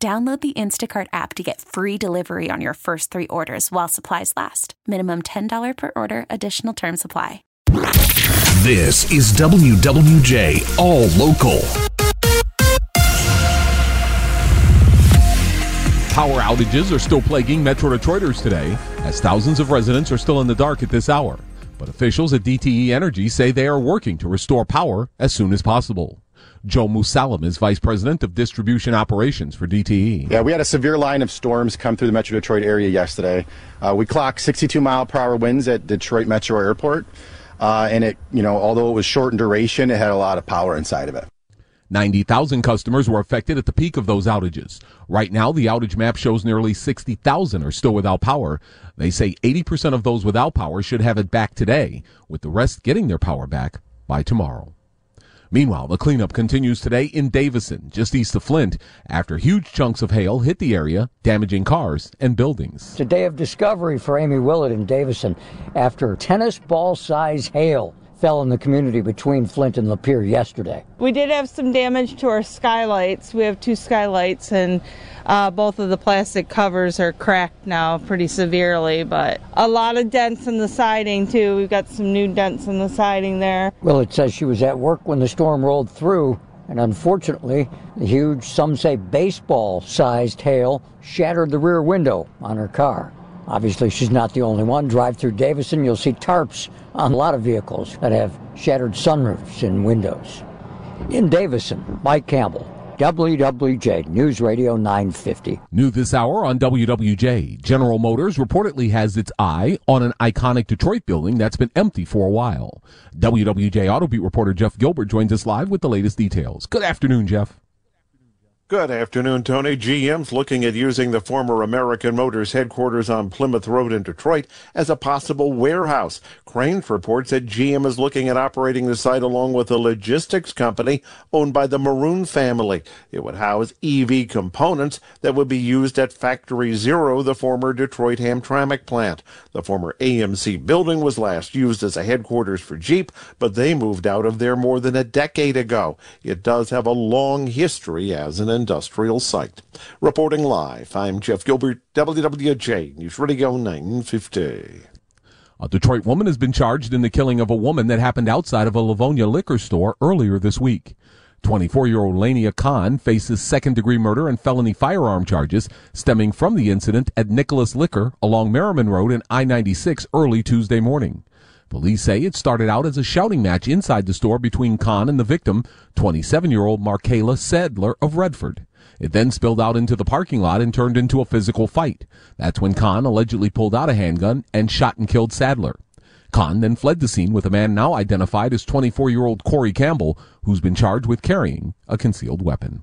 Download the Instacart app to get free delivery on your first three orders while supplies last. Minimum $10 per order, additional term supply. This is WWJ All Local. Power outages are still plaguing Metro Detroiters today, as thousands of residents are still in the dark at this hour. But officials at DTE Energy say they are working to restore power as soon as possible. Joe Musalam is Vice President of Distribution Operations for DTE. Yeah, we had a severe line of storms come through the Metro Detroit area yesterday. Uh, we clocked 62 mile per hour winds at Detroit Metro Airport. Uh, and it, you know, although it was short in duration, it had a lot of power inside of it. 90,000 customers were affected at the peak of those outages. Right now, the outage map shows nearly 60,000 are still without power. They say 80% of those without power should have it back today, with the rest getting their power back by tomorrow. Meanwhile, the cleanup continues today in Davison, just east of Flint, after huge chunks of hail hit the area, damaging cars and buildings. It's a day of discovery for Amy Willett in Davison after tennis ball size hail fell in the community between Flint and Lapeer yesterday. We did have some damage to our skylights. We have two skylights, and uh, both of the plastic covers are cracked now pretty severely, but a lot of dents in the siding, too. We've got some new dents in the siding there. Willett says she was at work when the storm rolled through. And unfortunately, the huge, some say baseball sized hail shattered the rear window on her car. Obviously, she's not the only one. Drive through Davison, you'll see tarps on a lot of vehicles that have shattered sunroofs and windows. In Davison, Mike Campbell, WWJ News Radio 950. New this hour on WWJ. General Motors reportedly has its eye on an iconic Detroit building that's been empty for a while. WWJ Auto Beat reporter Jeff Gilbert joins us live with the latest details. Good afternoon, Jeff. Good afternoon, Tony. GM's looking at using the former American Motors headquarters on Plymouth Road in Detroit as a possible warehouse. Crain's reports that GM is looking at operating the site along with a logistics company owned by the Moroun family. It would house EV components that would be used at Factory Zero, the former Detroit Hamtramck plant. The former AMC building was last used as a headquarters for Jeep, but they moved out of there more than a decade ago. It does have a long history as an industrial site. Reporting live, I'm Jeff Gilbert, WWJ News Radio 950. A Detroit woman has been charged in the killing of a woman that happened outside of a Livonia liquor store earlier this week. 24-year-old Lania Khan faces second-degree murder and felony firearm charges stemming from the incident at Nicholas Liquor along Merriman Road and I-96 early Tuesday morning. Police say it started out as a shouting match inside the store between Khan and the victim, 27-year-old Markayla Sadler of Redford. It then spilled out into the parking lot and turned into a physical fight. That's when Khan allegedly pulled out a handgun and shot and killed Sadler. Khan then fled the scene with a man now identified as 24-year-old Corey Campbell, who's been charged with carrying a concealed weapon.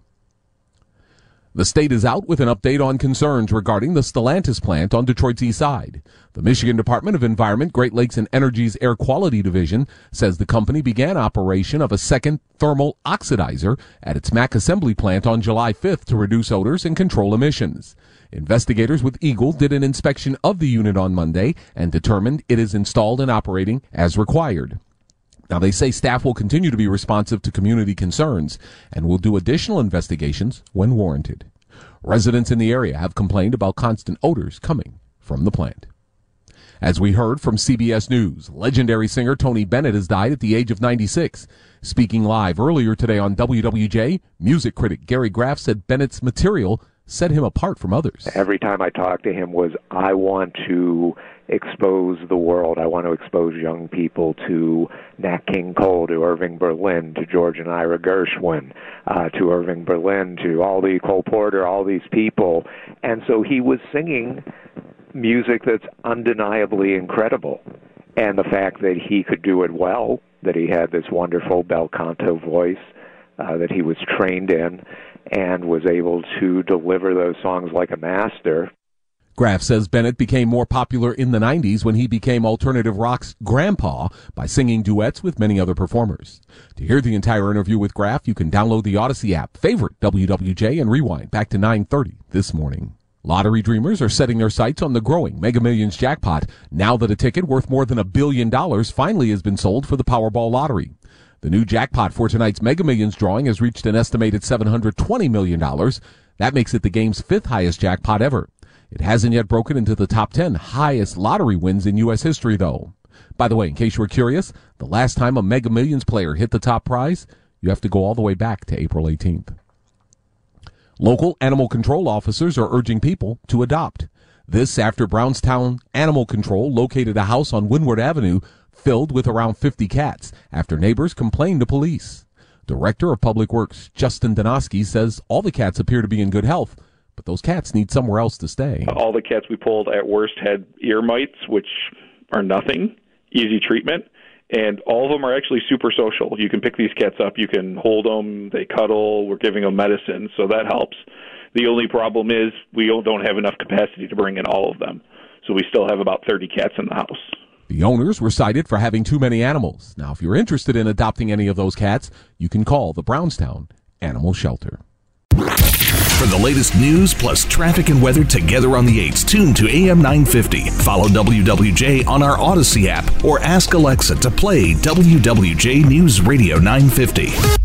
The state is out with an update on concerns regarding the Stellantis plant on Detroit's east side. The Michigan Department of Environment, Great Lakes and Energy's Air Quality Division says the company began operation of a second thermal oxidizer at its Mack assembly plant on July 5th to reduce odors and control emissions. Investigators with EGLE did an inspection of the unit on Monday and determined it is installed and operating as required. Now, they say staff will continue to be responsive to community concerns and will do additional investigations when warranted. Residents in the area have complained about constant odors coming from the plant. As we heard from CBS News, legendary singer Tony Bennett has died at the age of 96. Speaking live earlier today on WWJ, music critic Gary Graff said Bennett's material set him apart from others. Every time I talked to him was I want to expose the world. I want to expose young people to Nat King Cole, to Irving Berlin, to George and Ira Gershwin, uh, to Irving Berlin, to all the Cole Porter, all these people. And so he was singing music that's undeniably incredible. And the fact that he could do it well, that he had this wonderful bel canto voice, uh, that he was trained in, and was able to deliver those songs like a master. Graff says Bennett became more popular in the 90s when he became alternative rock's grandpa by singing duets with many other performers. To hear the entire interview with Graff, you can download the Audacy app, favorite WWJ, and rewind back to 930 this morning. Lottery dreamers are setting their sights on the growing Mega Millions jackpot now that a ticket worth more than a billion dollars finally has been sold for the Powerball lottery. The new jackpot for tonight's Mega Millions drawing has reached an estimated $720 million. That makes it the game's fifth highest jackpot ever. It hasn't yet broken into the top 10 highest lottery wins in U.S. history, though. By the way, in case you were curious, the last time a Mega Millions player hit the top prize, you have to go all the way back to April 18th. Local animal control officers are urging people to adopt. This after Brownstown Animal Control located a house on Windward Avenue filled with around 50 cats after neighbors complained to police. Director of Public Works Justin Donosky says all the cats appear to be in good health, but those cats need somewhere else to stay. All the cats we pulled at worst had ear mites, which are nothing, easy treatment and all of them are actually super social. You can pick these cats up, you can hold them, they cuddle. We're giving them medicine, so that helps. The only problem is we don't have enough capacity to bring in all of them, so we still have about 30 cats in the house. The owners were cited for having too many animals. Now, if you're interested in adopting any of those cats, you can call the Brownstown Animal Shelter. For the latest news plus traffic and weather together on the 8s, tune to AM 950. Follow WWJ on our Audacy app or ask Alexa to play WWJ News Radio 950.